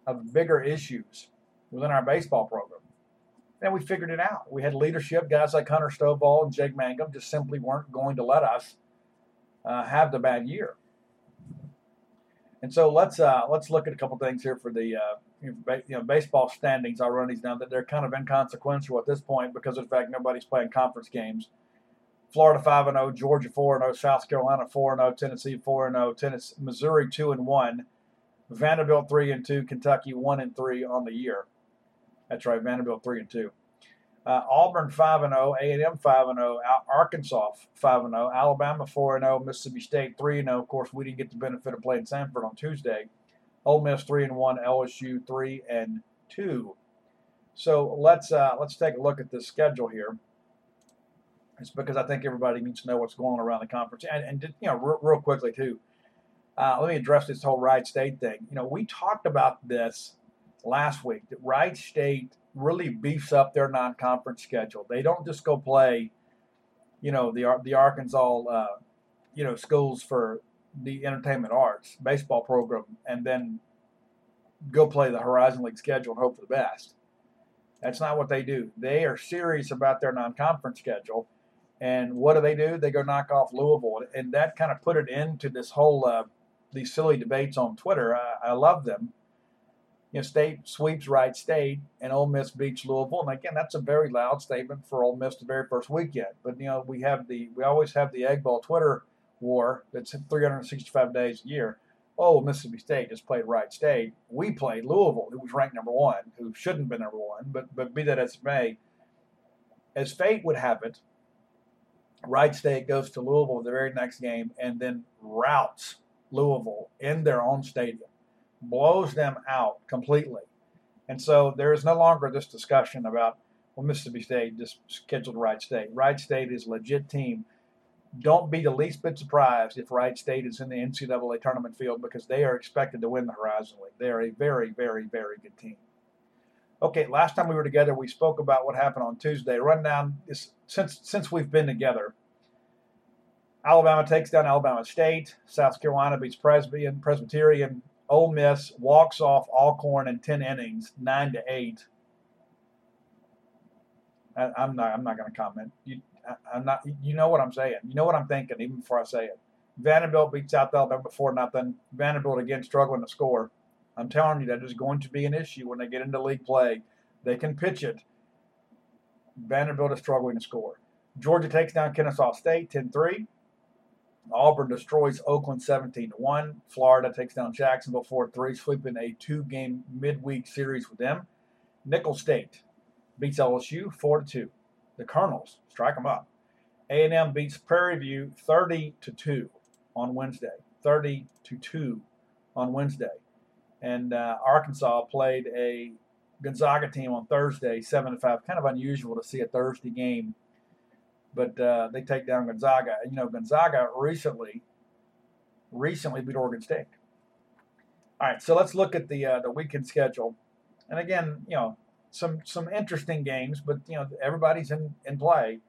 of bigger issues within our baseball program. And we figured it out. We had leadership, guys like Hunter Stovall and Jake Mangum just simply weren't going to let us uh, have the bad year. And so let's uh, let's look at a couple things here for the uh, you know, baseball standings, I'll run these down, that they're kind of inconsequential at this point because of the fact nobody's playing conference games. Florida 5 and 0, Georgia 4 and 0, South Carolina 4 and 0, Tennessee 4 and 0, Tennessee, Missouri 2 and 1, Vanderbilt 3 and 2, Kentucky 1 and 3 on the year. That's right, Vanderbilt 3 and 2. Uh, Auburn 5 and 0, A&M 5 and 0, Arkansas 5 and 0, Alabama 4 and 0, Mississippi State 3 and 0. Of course, we didn't get the benefit of playing Samford on Tuesday. Ole Miss three and one, LSU three and two. So let's uh, let's take a look at the schedule here. It's because I think everybody needs to know what's going on around the conference, and, and you know, real, real quickly too. Uh, let me address this whole Wright State thing. You know, we talked about this last week that Wright State really beefs up their non-conference schedule. They don't just go play, you know, the the Arkansas, uh, you know, schools for the entertainment arts baseball program and then go play the Horizon League schedule and hope for the best. That's not what they do. They are serious about their non-conference schedule. And what do they do? They go knock off Louisville, and that kind of put it into this whole uh, these silly debates on Twitter. I, I love them. you know, State sweeps Wright State and Ole Miss beats Louisville. And again, that's a very loud statement for Ole Miss the very first weekend. But you know, we have the we always have the Egg Bowl Twitter war that's 365 days a year. Oh, Mississippi State just played Wright State. We played Louisville, who was ranked number one, who shouldn't have been number one. But but be that as it may, as fate would have it, Wright State goes to Louisville the very next game and then routs Louisville in their own stadium blows them out completely. And so there is no longer this discussion about, well, Mississippi State just scheduled Wright State. Wright State is a legit team. Don't be the least bit surprised if Wright State is in the NCAA tournament field because they are expected to win the Horizon League. They are a very, very, very good team. Okay, last time we were together, we spoke about what happened on Tuesday. Run down since since we've been together. Alabama takes down Alabama State. South Carolina beats Presbyterian. Presbyterian Ole Miss walks off Alcorn in ten innings, nine to eight. I, am not. I'm not going to comment. You, I, am not. You know what I'm saying. You know what I'm thinking, even before I say it. Vanderbilt beats South Alabama before nothing. Vanderbilt again struggling to score. I'm telling you that is going to be an issue when they get into league play. They can pitch it. Vanderbilt is struggling to score. Georgia takes down Kennesaw State 10-3. Auburn destroys Oakland 17 1. Florida takes down Jacksonville 4 3, sweeping a two game midweek series with them. Nicholls State beats LSU 4 2. The Colonels strike them up. A&M beats Prairie View 30 to 2 on Wednesday. 30 to 2 on Wednesday. And uh, Arkansas played a Gonzaga team on Thursday, 7 to 5. Kind of unusual to see a Thursday game but uh, they take down Gonzaga. You know, Gonzaga recently recently beat Oregon State. All right, so let's look at the uh, the weekend schedule, and again, you know, some some interesting games, but you know, everybody's in in play.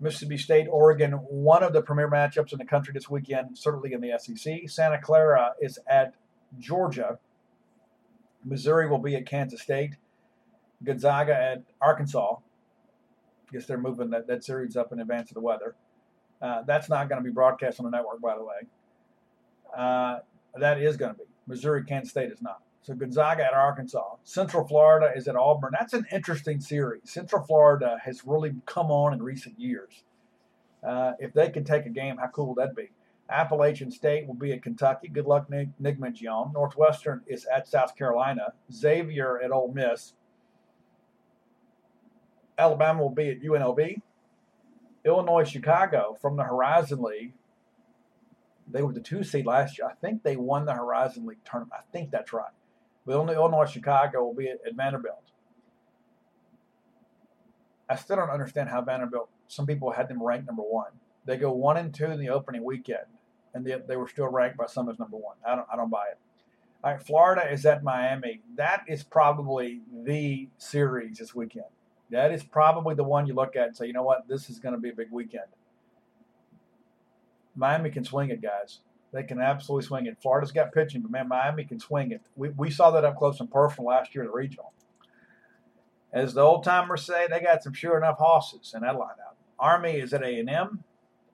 Mississippi State, Oregon, one of the premier matchups in the country this weekend, certainly in the SEC. Santa Clara is at Georgia. Missouri will be at Kansas State. Gonzaga at Arkansas I guess they're moving that, that series up in advance of the weather. Uh, that's not going to be broadcast on the network, by the way. Uh, that is going to be. Missouri, Kansas State is not. So Gonzaga at Arkansas. Central Florida is at Auburn. That's an interesting series. Central Florida has really come on in recent years. Uh, if they could take a game, how cool would that be? Appalachian State will be at Kentucky. Good luck, Nick, Nick Northwestern is at South Carolina. Xavier at Ole Miss. Alabama will be at UNLV. Illinois, Chicago from the Horizon League. They were the two seed last year. I think they won the Horizon League tournament. I think that's right. Illinois, Chicago will be at, at Vanderbilt. I still don't understand how Vanderbilt. Some people had them ranked number one. They go one and two in the opening weekend, and they, they were still ranked by some as number one. I don't I don't buy it. All right, Florida is at Miami. That is probably the series this weekend. That is probably the one you look at and say, you know what, this is going to be a big weekend. Miami can swing it, guys. They can absolutely swing it. Florida's got pitching, but man, Miami can swing it. We, we saw that up close and personal last year in the regional. As the old timers say, they got some sure enough horses in that lineup. Army is at A&M.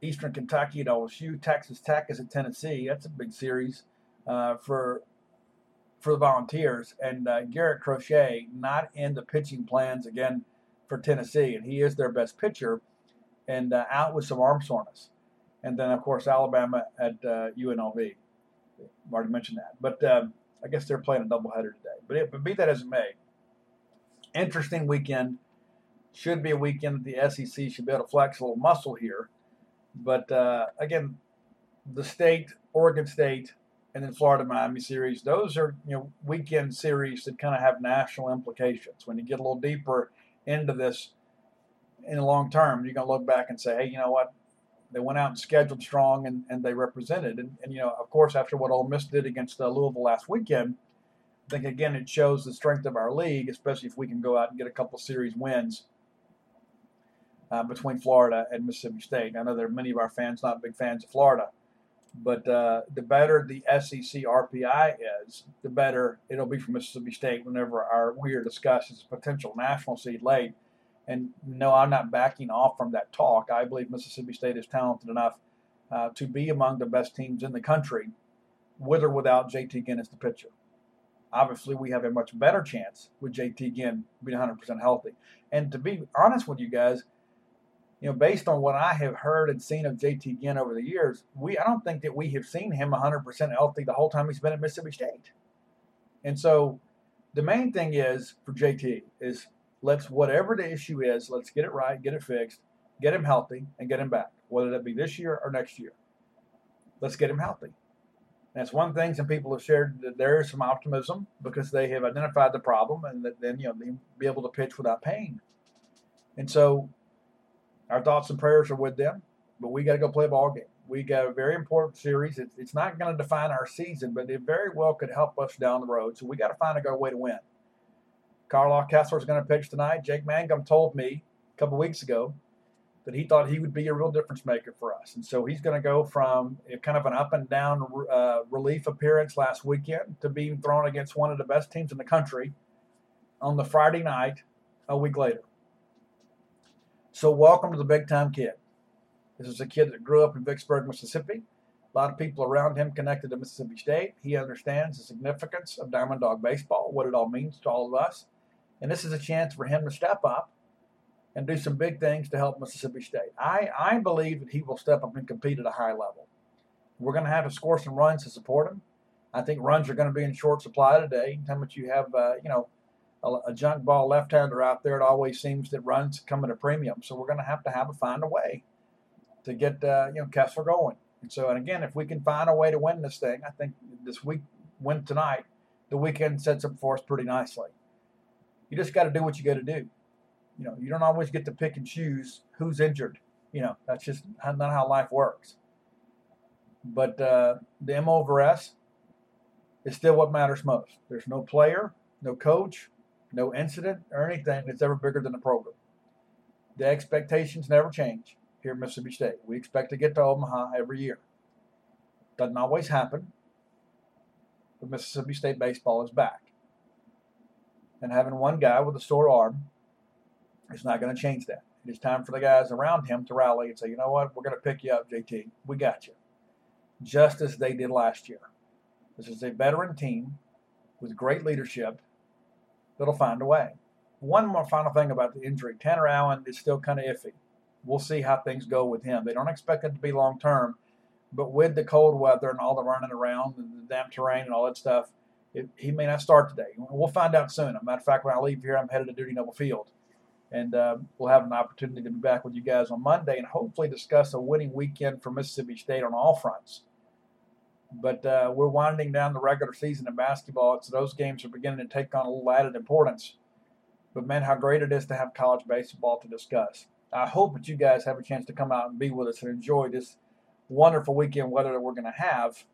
Eastern Kentucky at OSU. Texas Tech is at Tennessee. That's a big series uh, for for the Volunteers. And uh, Garrett Crochet not in the pitching plans again for Tennessee, and he is their best pitcher, and uh, out with some arm soreness. And then, of course, Alabama at uh, UNLV. I've already mentioned that. But um, I guess they're playing a doubleheader today. But, it, but be that as it may, interesting weekend. Should be a weekend that the SEC should be able to flex a little muscle here. But uh, again, the state, Oregon State, and then Florida Miami series, those are you know weekend series that kind of have national implications. When you get a little deeper into this in the long term, you're going to look back and say, hey, you know what? They went out and scheduled strong and, and they represented. And, and, you know, of course, after what Ole Miss did against uh, Louisville last weekend, I think, again, it shows the strength of our league, especially if we can go out and get a couple series wins uh, between Florida and Mississippi State. I know there are many of our fans not big fans of Florida, but uh, the better the SEC RPI is, the better it'll be for Mississippi State whenever our we are discussing a potential national seed late. And no, I'm not backing off from that talk. I believe Mississippi State is talented enough uh, to be among the best teams in the country, with or without JT Ginness, the pitcher. obviously we have a much better chance with JT again being 100% healthy. And to be honest with you guys, you know, based on what I have heard and seen of JT again over the years, we I don't think that we have seen him 100% healthy the whole time he's been at Mississippi State. And so the main thing is for JT is let's whatever the issue is, let's get it right, get it fixed, get him healthy, and get him back, whether that be this year or next year. Let's get him healthy. That's one thing some people have shared that there is some optimism because they have identified the problem and that then you know they be able to pitch without pain. And so our thoughts and prayers are with them, but we got to go play a ball game. We got a very important series. It's, it's not going to define our season, but it very well could help us down the road. So we got to find a good way to win. Carl Kessler is going to pitch tonight. Jake Mangum told me a couple weeks ago that he thought he would be a real difference maker for us. And so he's going to go from kind of an up and down uh, relief appearance last weekend to being thrown against one of the best teams in the country on the Friday night a week later. So, welcome to the big time kid. This is a kid that grew up in Vicksburg, Mississippi. A lot of people around him connected to Mississippi State. He understands the significance of Diamond Dog baseball, what it all means to all of us. And this is a chance for him to step up and do some big things to help Mississippi State. I, I believe that he will step up and compete at a high level. We're going to have to score some runs to support him. I think runs are going to be in short supply today. How much you have, uh, you know, a, a junk ball left-hander out there, it always seems that runs come at a premium. So we're going to have to have to find a way to get, uh, you know, Kessler going. And so, and again, if we can find a way to win this thing, I think this week, win tonight, the weekend sets up for us pretty nicely. You just got to do what you got to do you know, you don't always get to pick and choose who's injured. You know, that's just not how life works. But uh, the M over S is still what matters most. There's no player, no coach, no incident or anything that's ever bigger than the program. The expectations never change here at Mississippi State. We expect to get to Omaha every year. Doesn't always happen, but Mississippi State baseball is back. And having one guy with a sore arm it's not going to change that. It is time for the guys around him to rally and say, you know what, we're going to pick you up, JT. We got you. Just as they did last year. This is a veteran team with great leadership that'll find a way. One more final thing about the injury Tanner Allen is still kind of iffy. We'll see how things go with him. They don't expect it to be long term, but with the cold weather and all the running around and the damp terrain and all that stuff, it, he may not start today. We'll find out soon. As a matter of fact, when I leave here, I'm headed to Dudy Noble Field and uh, we'll have an opportunity to be back with you guys on Monday and hopefully discuss a winning weekend for Mississippi State on all fronts. But uh, we're winding down the regular season in basketball, so those games are beginning to take on a little added importance. But man, how great it is to have college baseball to discuss. I hope that you guys have a chance to come out and be with us and enjoy this wonderful weekend weather that we're going to have.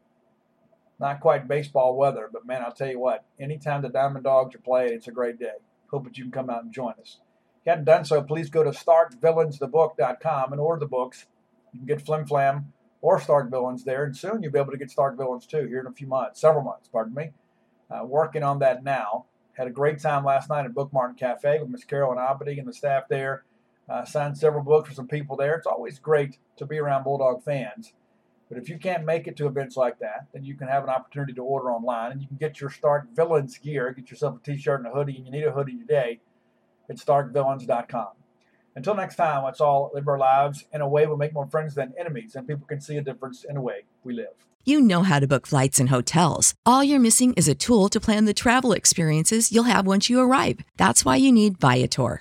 Not quite baseball weather, but man, I'll tell you what, anytime the Diamond Dogs are playing, it's a great day. Hope that you can come out and join us If you haven't done so, please go to StarkVillainsTheBook.com and order the books. You can get Flim Flam or Stark Villains there, and soon you'll be able to get Stark Villains too here in a few months, several months, pardon me. Uh, working on that now. Had a great time last night at Book Mart and Cafe with Miss Carolyn Abity and the staff there. Uh, signed several books for some people there. It's always great to be around Bulldog fans. But if you can't make it to events like that, then you can have an opportunity to order online and you can get your Stark Villains gear. Get yourself a t shirt and a hoodie, and you need a hoodie today at starkvillains.com. Until next time, let's all live our lives in a way we make more friends than enemies, and people can see a difference in the way we live. You know how to book flights and hotels. All you're missing is a tool to plan the travel experiences you'll have once you arrive. That's why you need Viator.